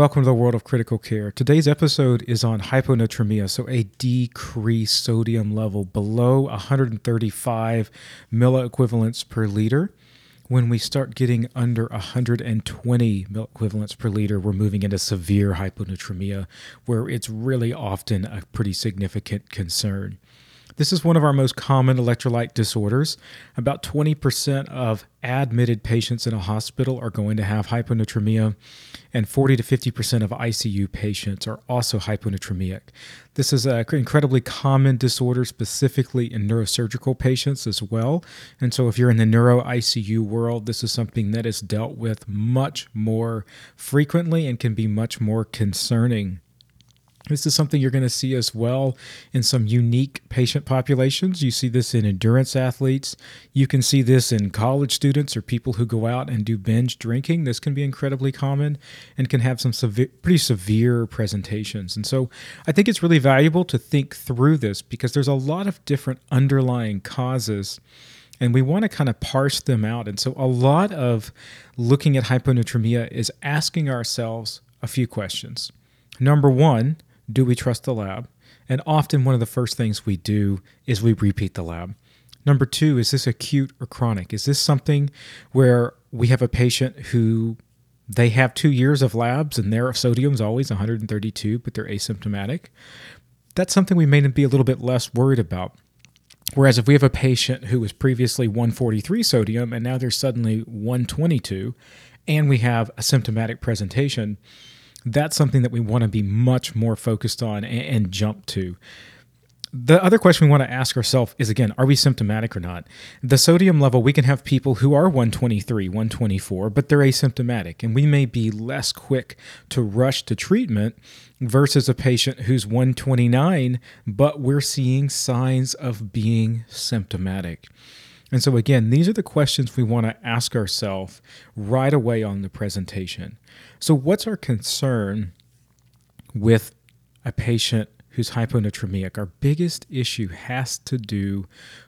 welcome to the world of critical care. Today's episode is on hyponatremia, so a decreased sodium level below 135 milliequivalents per liter. When we start getting under 120 milliequivalents per liter, we're moving into severe hyponatremia, where it's really often a pretty significant concern. This is one of our most common electrolyte disorders. About 20% of admitted patients in a hospital are going to have hyponatremia, and 40 to 50% of ICU patients are also hyponatremic. This is an incredibly common disorder, specifically in neurosurgical patients as well. And so, if you're in the neuro ICU world, this is something that is dealt with much more frequently and can be much more concerning. This is something you're going to see as well in some unique patient populations. You see this in endurance athletes. You can see this in college students or people who go out and do binge drinking. This can be incredibly common and can have some severe, pretty severe presentations. And so I think it's really valuable to think through this because there's a lot of different underlying causes and we want to kind of parse them out. And so a lot of looking at hyponatremia is asking ourselves a few questions. Number one, do we trust the lab? And often one of the first things we do is we repeat the lab. Number two, is this acute or chronic? Is this something where we have a patient who they have two years of labs and their sodium's always 132, but they're asymptomatic? That's something we may be a little bit less worried about. Whereas if we have a patient who was previously 143 sodium and now they're suddenly 122, and we have a symptomatic presentation, that's something that we want to be much more focused on and, and jump to. The other question we want to ask ourselves is again, are we symptomatic or not? The sodium level, we can have people who are 123, 124, but they're asymptomatic, and we may be less quick to rush to treatment versus a patient who's 129, but we're seeing signs of being symptomatic. And so, again, these are the questions we want to ask ourselves right away on the presentation. So, what's our concern with a patient who's hyponatremic? Our biggest issue has to do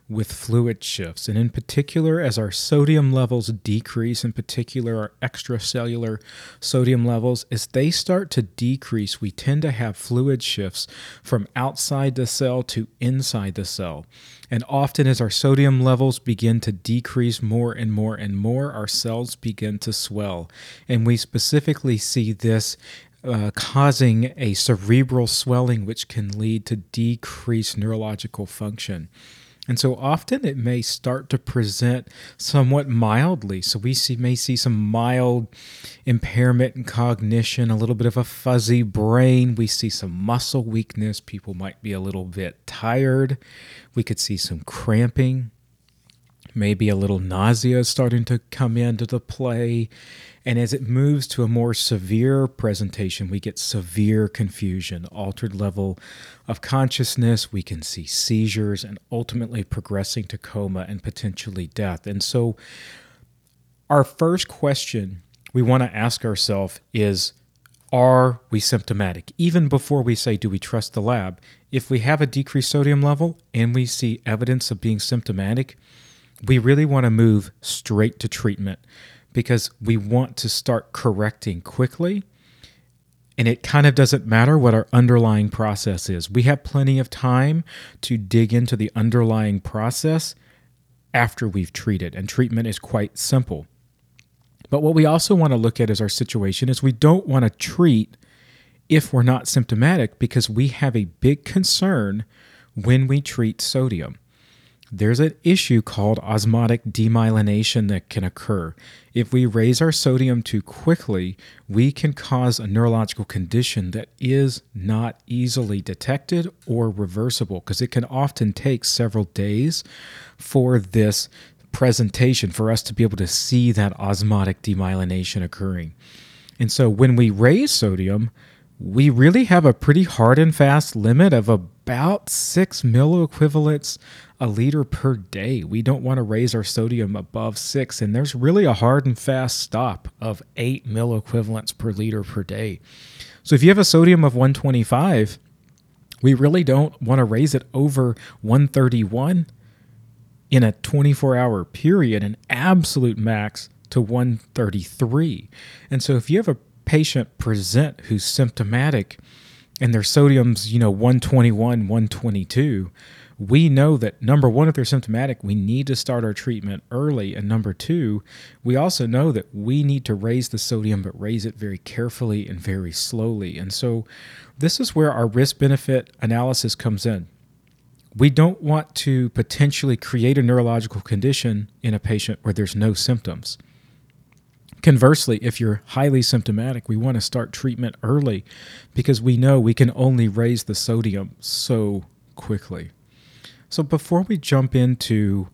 with fluid shifts. And in particular, as our sodium levels decrease, in particular, our extracellular sodium levels, as they start to decrease, we tend to have fluid shifts from outside the cell to inside the cell. And often, as our sodium levels begin to decrease more and more and more, our cells begin to swell. And we specifically see this uh, causing a cerebral swelling, which can lead to decreased neurological function. And so often it may start to present somewhat mildly. So we see, may see some mild impairment in cognition, a little bit of a fuzzy brain. We see some muscle weakness. People might be a little bit tired. We could see some cramping, maybe a little nausea starting to come into the play. And as it moves to a more severe presentation, we get severe confusion, altered level of consciousness. We can see seizures and ultimately progressing to coma and potentially death. And so, our first question we want to ask ourselves is Are we symptomatic? Even before we say, Do we trust the lab? If we have a decreased sodium level and we see evidence of being symptomatic, we really want to move straight to treatment because we want to start correcting quickly. And it kind of doesn't matter what our underlying process is. We have plenty of time to dig into the underlying process after we've treated, and treatment is quite simple. But what we also want to look at as our situation is we don't want to treat if we're not symptomatic because we have a big concern when we treat sodium there's an issue called osmotic demyelination that can occur. If we raise our sodium too quickly, we can cause a neurological condition that is not easily detected or reversible because it can often take several days for this presentation, for us to be able to see that osmotic demyelination occurring. And so when we raise sodium, we really have a pretty hard and fast limit of about six milliequivalents a liter per day. We don't want to raise our sodium above six, and there's really a hard and fast stop of eight milliequivalents per liter per day. So if you have a sodium of 125, we really don't want to raise it over 131 in a 24 hour period, an absolute max to 133. And so if you have a patient present who's symptomatic and their sodium's, you know, 121, 122, we know that number one, if they're symptomatic, we need to start our treatment early. And number two, we also know that we need to raise the sodium, but raise it very carefully and very slowly. And so this is where our risk benefit analysis comes in. We don't want to potentially create a neurological condition in a patient where there's no symptoms. Conversely, if you're highly symptomatic, we want to start treatment early because we know we can only raise the sodium so quickly. So, before we jump into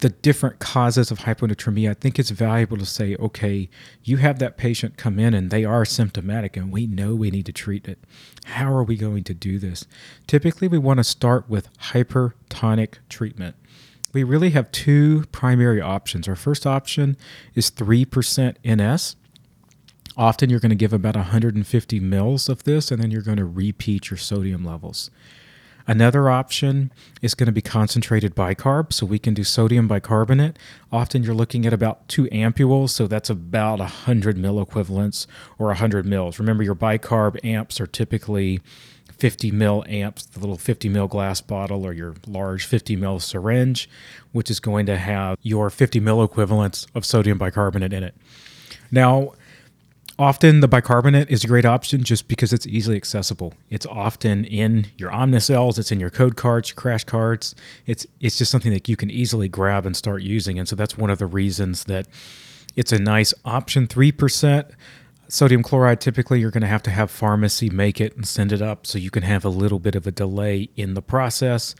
the different causes of hyponatremia, I think it's valuable to say, okay, you have that patient come in and they are symptomatic and we know we need to treat it. How are we going to do this? Typically, we want to start with hypertonic treatment we really have two primary options. Our first option is 3% NS. Often you're going to give about 150 mils of this, and then you're going to repeat your sodium levels. Another option is going to be concentrated bicarb, so we can do sodium bicarbonate. Often you're looking at about two ampules, so that's about 100 milliequivalents or 100 mils. Remember, your bicarb amps are typically 50 mil amps, the little 50 mil glass bottle, or your large 50 mil syringe, which is going to have your 50 mil equivalents of sodium bicarbonate in it. Now, often the bicarbonate is a great option just because it's easily accessible. It's often in your Omnicells, it's in your code carts, your crash carts. It's it's just something that you can easily grab and start using, and so that's one of the reasons that it's a nice option. Three percent Sodium chloride, typically, you're going to have to have pharmacy make it and send it up so you can have a little bit of a delay in the process.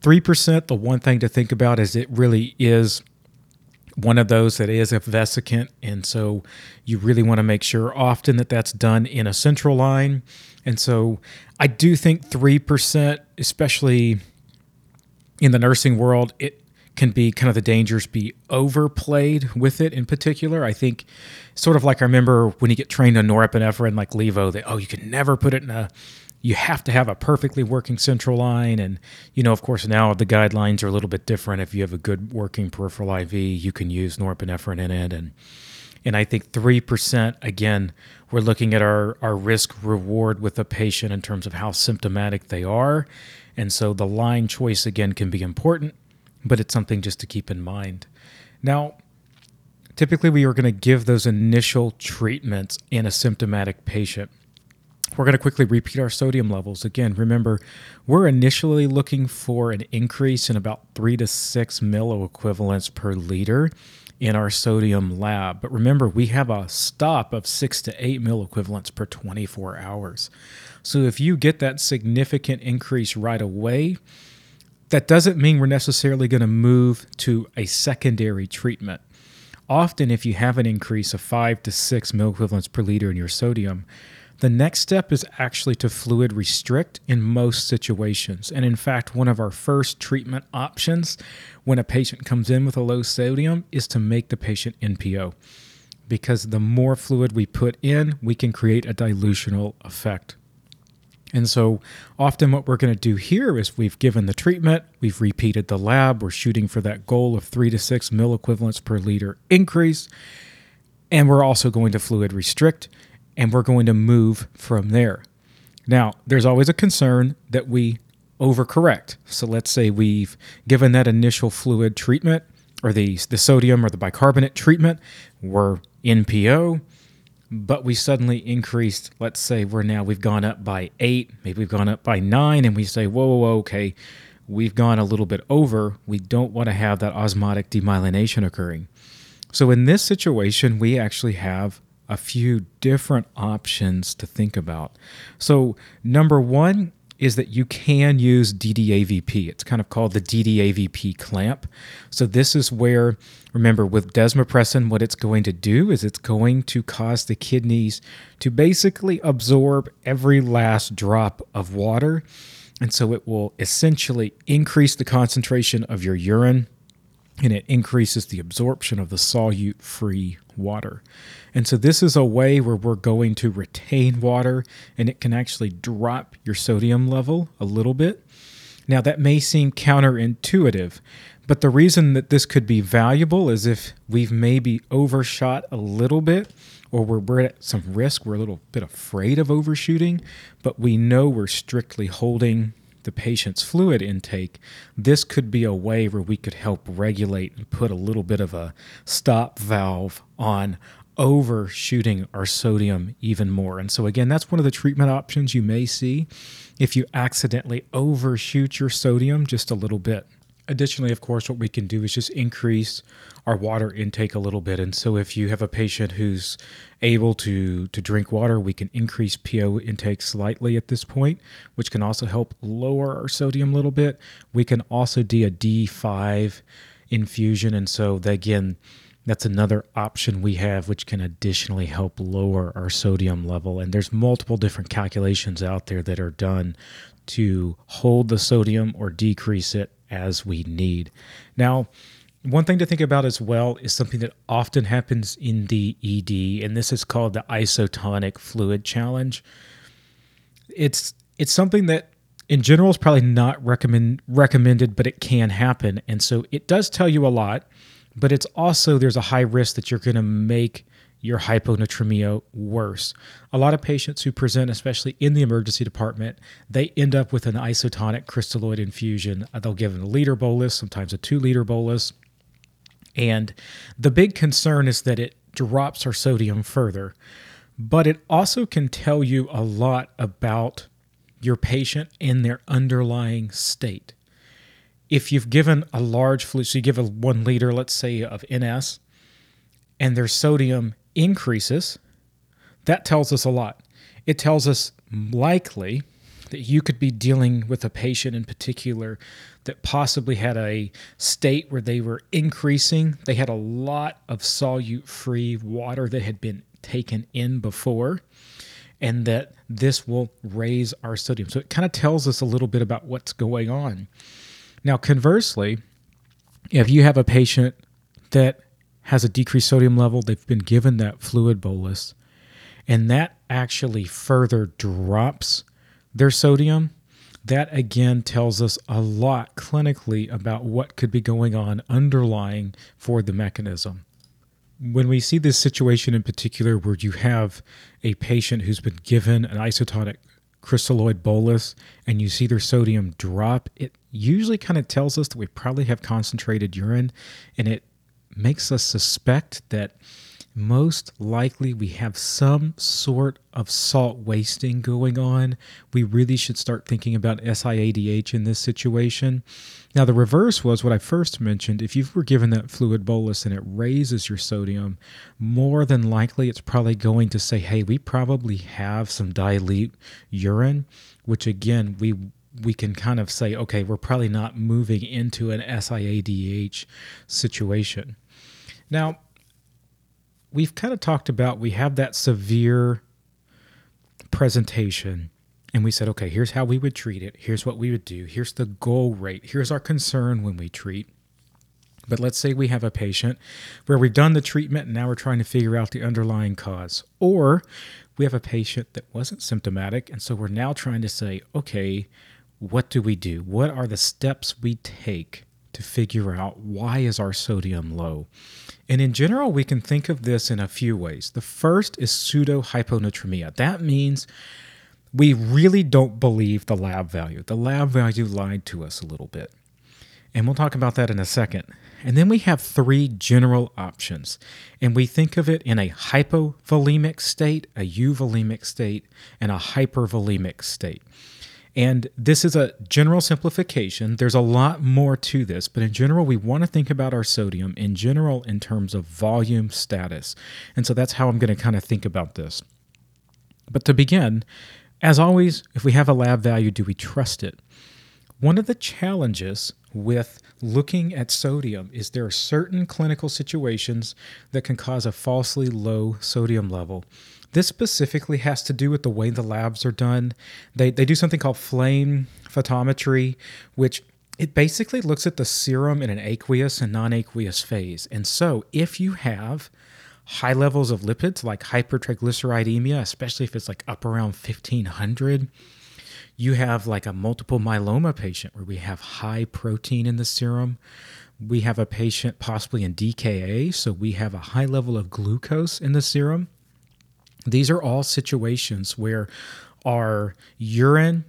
3%, the one thing to think about is it really is one of those that is a vesicant. And so you really want to make sure often that that's done in a central line. And so I do think 3%, especially in the nursing world, it can be kind of the dangers be overplayed with it in particular. I think sort of like I remember when you get trained on norepinephrine like Levo, that oh you can never put it in a you have to have a perfectly working central line. And you know of course now the guidelines are a little bit different. If you have a good working peripheral IV you can use norepinephrine in it. And and I think 3% again we're looking at our our risk reward with the patient in terms of how symptomatic they are. And so the line choice again can be important but it's something just to keep in mind. Now, typically we are going to give those initial treatments in a symptomatic patient. We're going to quickly repeat our sodium levels. Again, remember, we're initially looking for an increase in about three to six milliequivalents per liter in our sodium lab. But remember, we have a stop of six to eight milliequivalents per 24 hours. So if you get that significant increase right away, that doesn't mean we're necessarily going to move to a secondary treatment. Often, if you have an increase of five to six milliequivalents per liter in your sodium, the next step is actually to fluid restrict in most situations. And in fact, one of our first treatment options when a patient comes in with a low sodium is to make the patient NPO. Because the more fluid we put in, we can create a dilutional effect. And so often what we're going to do here is we've given the treatment, we've repeated the lab, we're shooting for that goal of three to six milliequivalents per liter increase, and we're also going to fluid restrict, and we're going to move from there. Now, there's always a concern that we overcorrect. So let's say we've given that initial fluid treatment or the, the sodium or the bicarbonate treatment, we're NPO but we suddenly increased let's say we're now we've gone up by eight maybe we've gone up by nine and we say whoa whoa, whoa okay we've gone a little bit over. We don't want to have that osmotic demyelination occurring. So in this situation we actually have a few different options to think about. So number one is that you can use DDAVP. It's kind of called the DDAVP clamp. So this is where, remember, with desmopressin, what it's going to do is it's going to cause the kidneys to basically absorb every last drop of water. And so it will essentially increase the concentration of your urine and it increases the absorption of the solute free water. And so this is a way where we're going to retain water and it can actually drop your sodium level a little bit. Now, that may seem counterintuitive, but the reason that this could be valuable is if we've maybe overshot a little bit or we're, we're at some risk, we're a little bit afraid of overshooting, but we know we're strictly holding the patient's fluid intake, this could be a way where we could help regulate and put a little bit of a stop valve on overshooting our sodium even more. And so, again, that's one of the treatment options you may see if you accidentally overshoot your sodium just a little bit. Additionally, of course, what we can do is just increase our water intake a little bit. And so, if you have a patient who's able to, to drink water, we can increase PO intake slightly at this point, which can also help lower our sodium a little bit. We can also do a D5 infusion. And so, again, that's another option we have, which can additionally help lower our sodium level. And there's multiple different calculations out there that are done to hold the sodium or decrease it as we need. Now, one thing to think about as well is something that often happens in the ED, and this is called the isotonic fluid challenge. It's it's something that in general is probably not recommend recommended, but it can happen. And so it does tell you a lot, but it's also there's a high risk that you're going to make your hyponatremia worse. A lot of patients who present, especially in the emergency department, they end up with an isotonic crystalloid infusion. Uh, they'll give them a liter bolus, sometimes a two liter bolus. And the big concern is that it drops our sodium further, but it also can tell you a lot about your patient and their underlying state. If you've given a large fluid, so you give a one liter, let's say, of NS, and their sodium increases, that tells us a lot. It tells us likely that you could be dealing with a patient in particular that possibly had a state where they were increasing. They had a lot of solute free water that had been taken in before, and that this will raise our sodium. So it kind of tells us a little bit about what's going on. Now, conversely, if you have a patient that has a decreased sodium level, they've been given that fluid bolus, and that actually further drops their sodium. That again tells us a lot clinically about what could be going on underlying for the mechanism. When we see this situation in particular, where you have a patient who's been given an isotonic crystalloid bolus and you see their sodium drop, it usually kind of tells us that we probably have concentrated urine and it makes us suspect that most likely we have some sort of salt wasting going on. We really should start thinking about SIADH in this situation. Now, the reverse was what I first mentioned. If you were given that fluid bolus and it raises your sodium, more than likely it's probably going to say, hey, we probably have some dilute urine, which again, we we can kind of say, okay, we're probably not moving into an SIADH situation. Now, we've kind of talked about we have that severe presentation and we said, okay, here's how we would treat it. Here's what we would do. Here's the goal rate. Here's our concern when we treat. But let's say we have a patient where we've done the treatment and now we're trying to figure out the underlying cause. Or we have a patient that wasn't symptomatic. And so we're now trying to say, okay, what do we do? What are the steps we take to figure out why is our sodium low? And in general, we can think of this in a few ways. The first is pseudo hyponatremia. That means we really don't believe the lab value. The lab value lied to us a little bit. And we'll talk about that in a second. And then we have three general options. And we think of it in a hypovolemic state, a euvolemic state, and a hypervolemic state. And this is a general simplification. There's a lot more to this, but in general, we want to think about our sodium in general in terms of volume status. And so that's how I'm going to kind of think about this. But to begin, as always, if we have a lab value, do we trust it? One of the challenges with looking at sodium is there are certain clinical situations that can cause a falsely low sodium level. This specifically has to do with the way the labs are done. They, they do something called flame photometry, which it basically looks at the serum in an aqueous and non aqueous phase. And so if you have high levels of lipids like hypertriglyceridemia, especially if it's like up around 1500, you have like a multiple myeloma patient where we have high protein in the serum. We have a patient possibly in DKA, so we have a high level of glucose in the serum These are all situations where our urine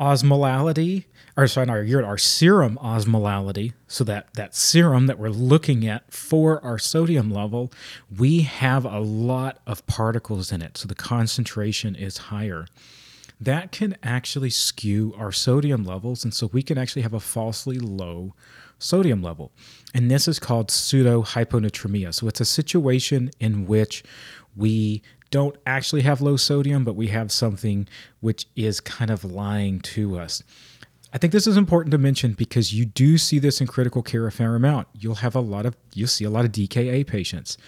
osmolality, or sorry, not our urine, our serum osmolality, so that that serum that we're looking at for our sodium level, we have a lot of particles in it, so the concentration is higher. That can actually skew our sodium levels, and so we can actually have a falsely low sodium level. And this is called pseudo hyponatremia. So it's a situation in which we don't actually have low sodium, but we have something which is kind of lying to us. I think this is important to mention because you do see this in critical care a fair amount. You'll have a lot of you'll see a lot of DKA patients.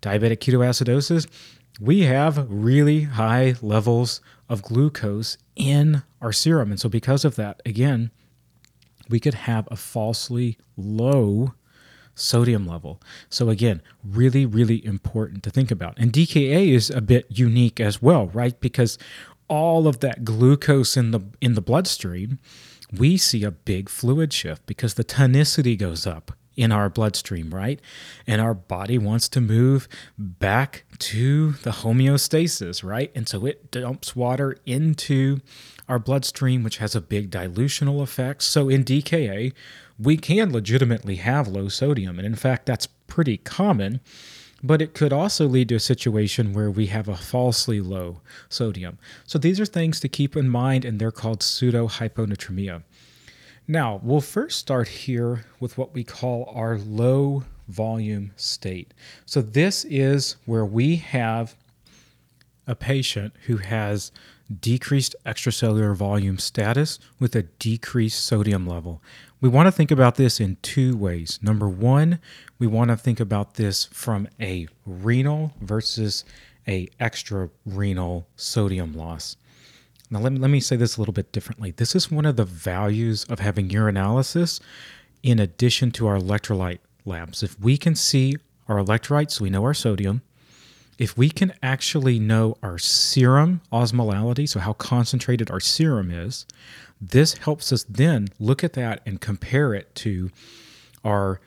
Diabetic ketoacidosis, we have really high levels of glucose in our serum. And so because of that, again, we could have a falsely low sodium level. So again, really, really important to think about. And DKA is a bit unique as well, right? Because all of that glucose in the in the bloodstream, we see a big fluid shift because the tonicity goes up in our bloodstream, right? And our body wants to move back to the homeostasis, right? And so it dumps water into our bloodstream, which has a big dilutional effect. So in DKA, we can legitimately have low sodium. And in fact, that's pretty common. But it could also lead to a situation where we have a falsely low sodium. So these are things to keep in mind, and they're called pseudo hyponatremia. Now, we'll first start here with what we call our low volume state. So, this is where we have a patient who has decreased extracellular volume status with a decreased sodium level. We want to think about this in two ways. Number one, we want to think about this from a renal versus a extra renal sodium loss. Now, let me, let me say this a little bit differently. This is one of the values of having urinalysis in addition to our electrolyte labs. If we can see our electrolytes, we know our sodium. If we can actually know our serum osmolality, so how concentrated our serum is, this helps us then look at that and compare it to our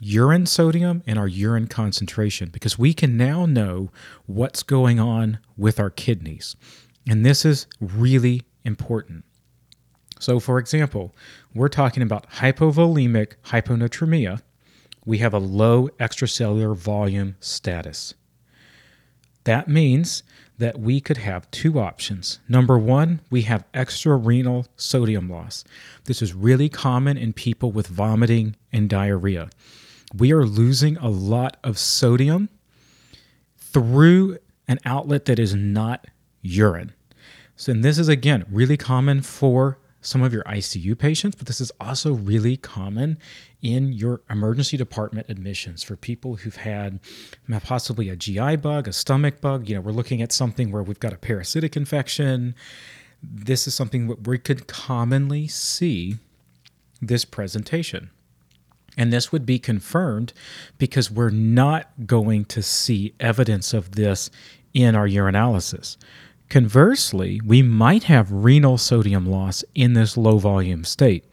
urine sodium and our urine concentration because we can now know what's going on with our kidneys. And this is really important. So, for example, we're talking about hypovolemic hyponatremia. We have a low extracellular volume status. That means that we could have two options. Number one, we have extrarenal sodium loss. This is really common in people with vomiting and diarrhea. We are losing a lot of sodium through an outlet that is not urine. So, and this is again really common for some of your ICU patients, but this is also really common in your emergency department admissions for people who've had possibly a GI bug, a stomach bug. You know, we're looking at something where we've got a parasitic infection. This is something that we could commonly see this presentation. And this would be confirmed because we're not going to see evidence of this in our urinalysis. Conversely, we might have renal sodium loss in this low volume state.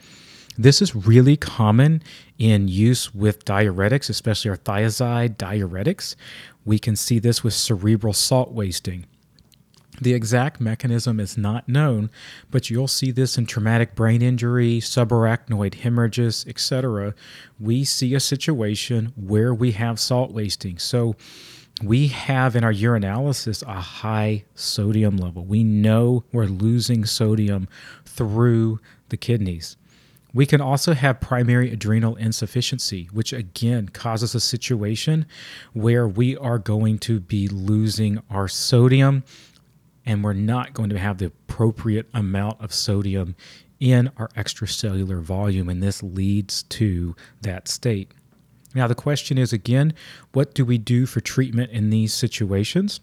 This is really common in use with diuretics, especially our thiazide diuretics. We can see this with cerebral salt wasting. The exact mechanism is not known, but you'll see this in traumatic brain injury, subarachnoid hemorrhages, etc. We see a situation where we have salt wasting. So, we have in our urinalysis a high sodium level. We know we're losing sodium through the kidneys. We can also have primary adrenal insufficiency, which again causes a situation where we are going to be losing our sodium and we're not going to have the appropriate amount of sodium in our extracellular volume, and this leads to that state. Now, the question is again, what do we do for treatment in these situations?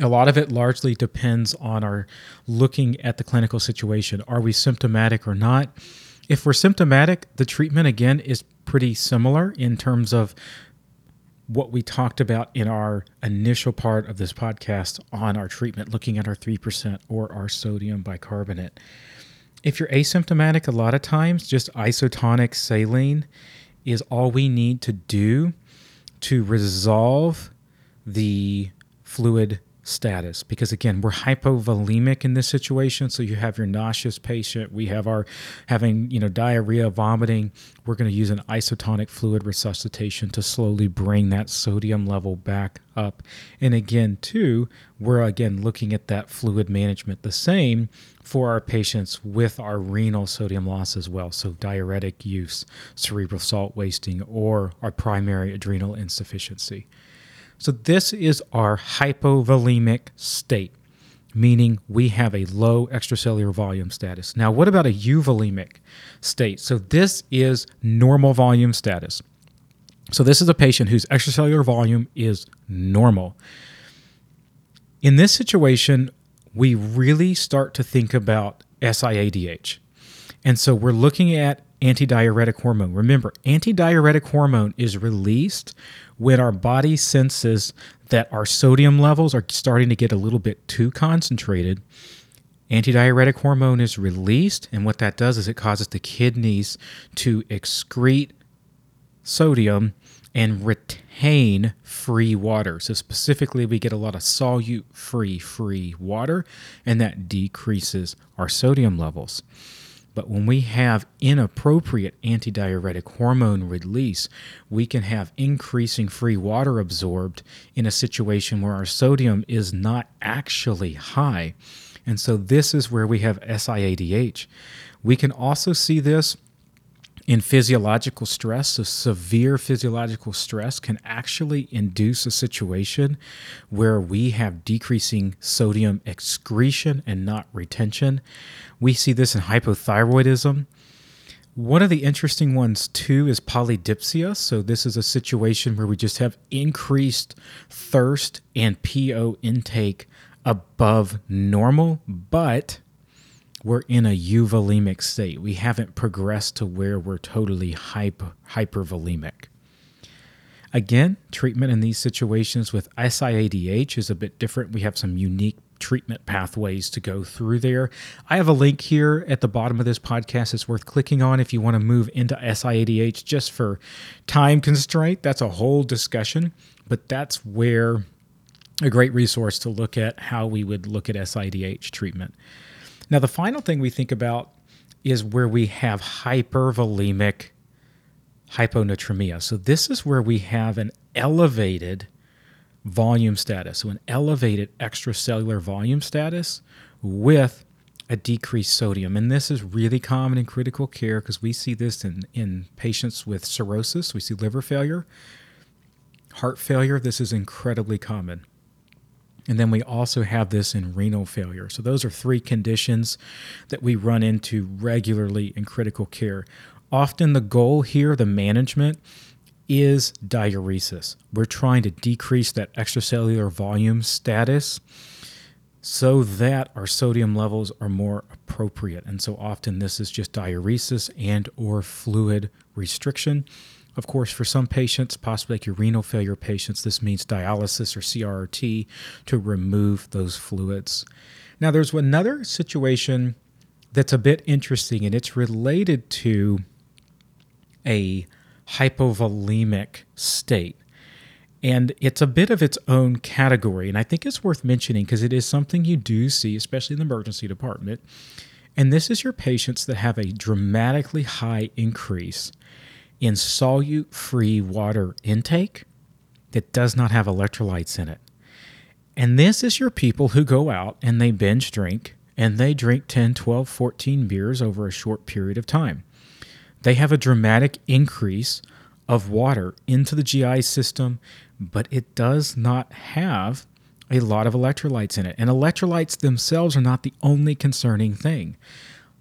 A lot of it largely depends on our looking at the clinical situation. Are we symptomatic or not? If we're symptomatic, the treatment again is pretty similar in terms of what we talked about in our initial part of this podcast on our treatment, looking at our 3% or our sodium bicarbonate. If you're asymptomatic, a lot of times just isotonic saline is all we need to do to resolve the fluid status. Because again we're hypovolemic in this situation. So you have your nauseous patient. We have our having you know diarrhea vomiting. We're going to use an isotonic fluid resuscitation to slowly bring that sodium level back up. And again too we're again looking at that fluid management the same for our patients with our renal sodium loss as well. So diuretic use cerebral salt wasting or our primary adrenal insufficiency so, this is our hypovolemic state, meaning we have a low extracellular volume status. Now, what about a euvolemic state? So, this is normal volume status. So, this is a patient whose extracellular volume is normal. In this situation, we really start to think about SIADH. And so we're looking at antidiuretic hormone. Remember, antidiuretic hormone is released when our body senses that our sodium levels are starting to get a little bit too concentrated. Antidiuretic hormone is released, and what that does is it causes the kidneys to excrete sodium and retain free water. So, specifically, we get a lot of solute free, free water, and that decreases our sodium levels. But when we have inappropriate antidiuretic hormone release, we can have increasing free water absorbed in a situation where our sodium is not actually high. And so this is where we have SIADH. We can also see this in physiological stress. So, severe physiological stress can actually induce a situation where we have decreasing sodium excretion and not retention. We see this in hypothyroidism. One of the interesting ones, too, is polydipsia. So, this is a situation where we just have increased thirst and PO intake above normal, but we're in a euvolemic state. We haven't progressed to where we're totally hyper, hypervolemic. Again, treatment in these situations with SIADH is a bit different. We have some unique treatment pathways to go through there. I have a link here at the bottom of this podcast. It's worth clicking on if you want to move into SIADH just for time constraint. That's a whole discussion, but that's where a great resource to look at how we would look at SIADH treatment. Now, the final thing we think about is where we have hypervolemic hyponatremia. So, this is where we have an elevated volume status, so an elevated extracellular volume status with a decreased sodium. And this is really common in critical care because we see this in, in patients with cirrhosis, we see liver failure, heart failure. This is incredibly common. And then we also have this in renal failure. So, those are three conditions that we run into regularly in critical care. Often, the goal here, the management, is diuresis. We're trying to decrease that extracellular volume status so that our sodium levels are more appropriate. And so often this is just diuresis and or fluid restriction. Of course, for some patients, possibly like your renal failure patients, this means dialysis or CRRT to remove those fluids. Now, there's another situation that's a bit interesting, and it's related to a hypovolemic state. And it's a bit of its own category. And I think it's worth mentioning because it is something you do see, especially in the emergency department. And this is your patients that have a dramatically high increase in solute free water intake that does not have electrolytes in it. And this is your people who go out and they binge drink and they drink 10, 12, 14 beers over a short period of time. They have a dramatic increase of water into the GI system, but it does not have a lot of electrolytes in it. And electrolytes themselves are not the only concerning thing.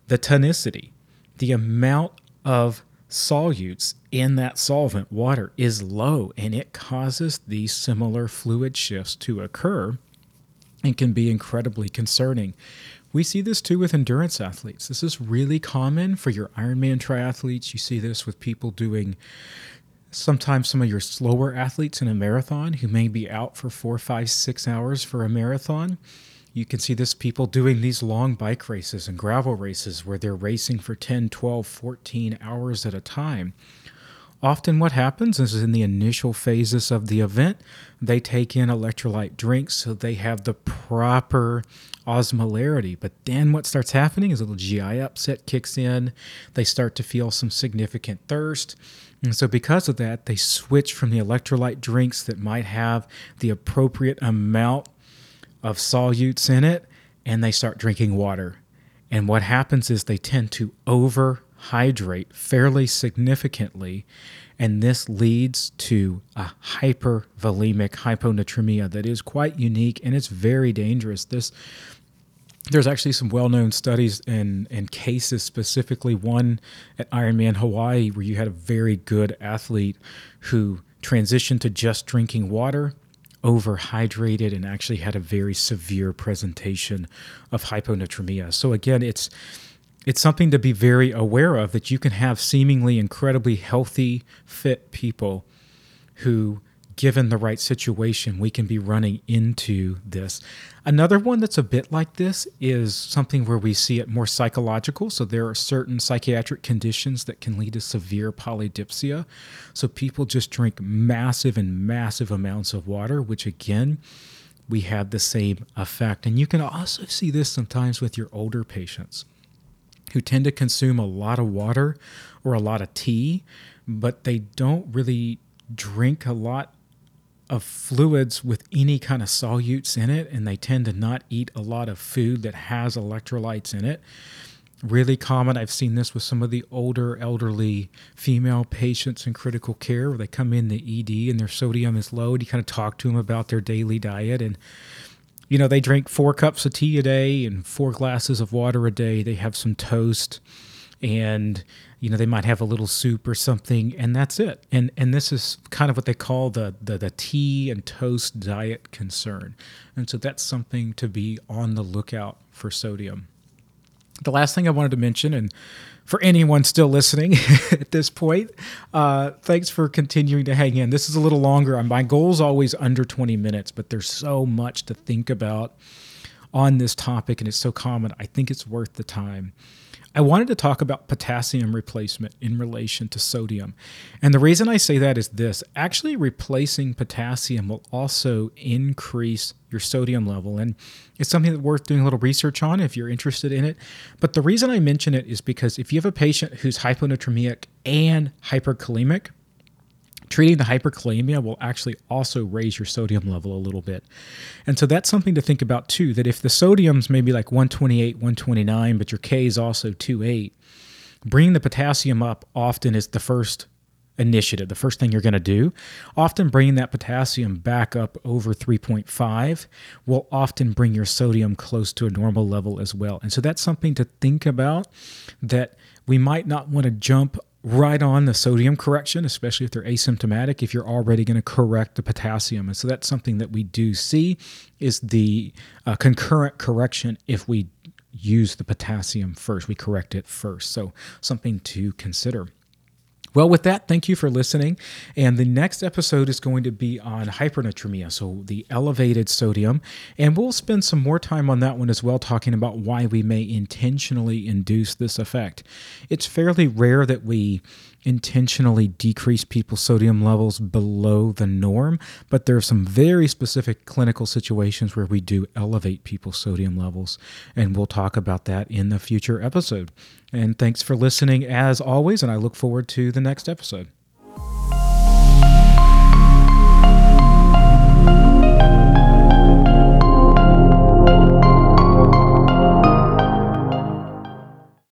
The tonicity, the amount of solutes in that solvent, water, is low and it causes these similar fluid shifts to occur and can be incredibly concerning. We see this too with endurance athletes. This is really common for your Ironman triathletes. You see this with people doing sometimes some of your slower athletes in a marathon who may be out for four, five, six hours for a marathon. You can see this people doing these long bike races and gravel races where they're racing for 10, 12, 14 hours at a time. Often, what happens is in the initial phases of the event, they take in electrolyte drinks so they have the proper osmolarity. But then what starts happening is a little GI upset kicks in. They start to feel some significant thirst. And so, because of that, they switch from the electrolyte drinks that might have the appropriate amount of solutes in it and they start drinking water. And what happens is they tend to overhydrate fairly significantly. And this leads to a hypervolemic hyponatremia that is quite unique and it's very dangerous. This there's actually some well-known studies and, and cases specifically one at ironman hawaii where you had a very good athlete who transitioned to just drinking water overhydrated and actually had a very severe presentation of hyponatremia. So again it's it's something to be very aware of that you can have seemingly incredibly healthy fit people who given the right situation, we can be running into this. Another one that's a bit like this is something where we see it more psychological. So there are certain psychiatric conditions that can lead to severe polydipsia. So people just drink massive and massive amounts of water, which again, we have the same effect. And you can also see this sometimes with your older patients who tend to consume a lot of water or a lot of tea, but they don't really drink a lot of fluids with any kind of solutes in it, and they tend to not eat a lot of food that has electrolytes in it. Really common. I've seen this with some of the older, elderly female patients in critical care where they come in the ED and their sodium is low. And you kind of talk to them about their daily diet, and you know, they drink four cups of tea a day and four glasses of water a day. They have some toast and you know they might have a little soup or something and that's it. And and this is kind of what they call the the, the tea and toast diet concern. And so that's something to be on the lookout for sodium. The last thing i wanted to mention and for anyone still listening at this point uh, thanks for continuing to hang in. This is a little longer. My goal is always under 20 minutes but there's so much to think about on this topic and it's so common. I think it's worth the time I wanted to talk about potassium replacement in relation to sodium. And the reason I say that is this actually, replacing potassium will also increase your sodium level. And it's something that's worth doing a little research on if you're interested in it. But the reason I mention it is because if you have a patient who's hyponatremic and hyperkalemic, treating the hyperkalemia will actually also raise your sodium level a little bit. And so that's something to think about too that if the sodium's maybe like 128, 129, but your K is also 28, bringing the potassium up often is the first initiative, the first thing you're going to do. Often bringing that potassium back up over 3.5 will often bring your sodium close to a normal level as well. And so that's something to think about that we might not want to jump right on the sodium correction, especially if they're asymptomatic, if you're already going to correct the potassium. And so that's something that we do see is the uh, concurrent correction if we use the potassium first, we correct it first. So something to consider. Well, with that, thank you for listening. And the next episode is going to be on hypernatremia, so the elevated sodium. And we'll spend some more time on that one as well, talking about why we may intentionally induce this effect. It's fairly rare that we intentionally decrease people's sodium levels below the norm, but there are some very specific clinical situations where we do elevate people's sodium levels. And we'll talk about that in the future episode. And thanks for listening as always, and I look forward to the next episode.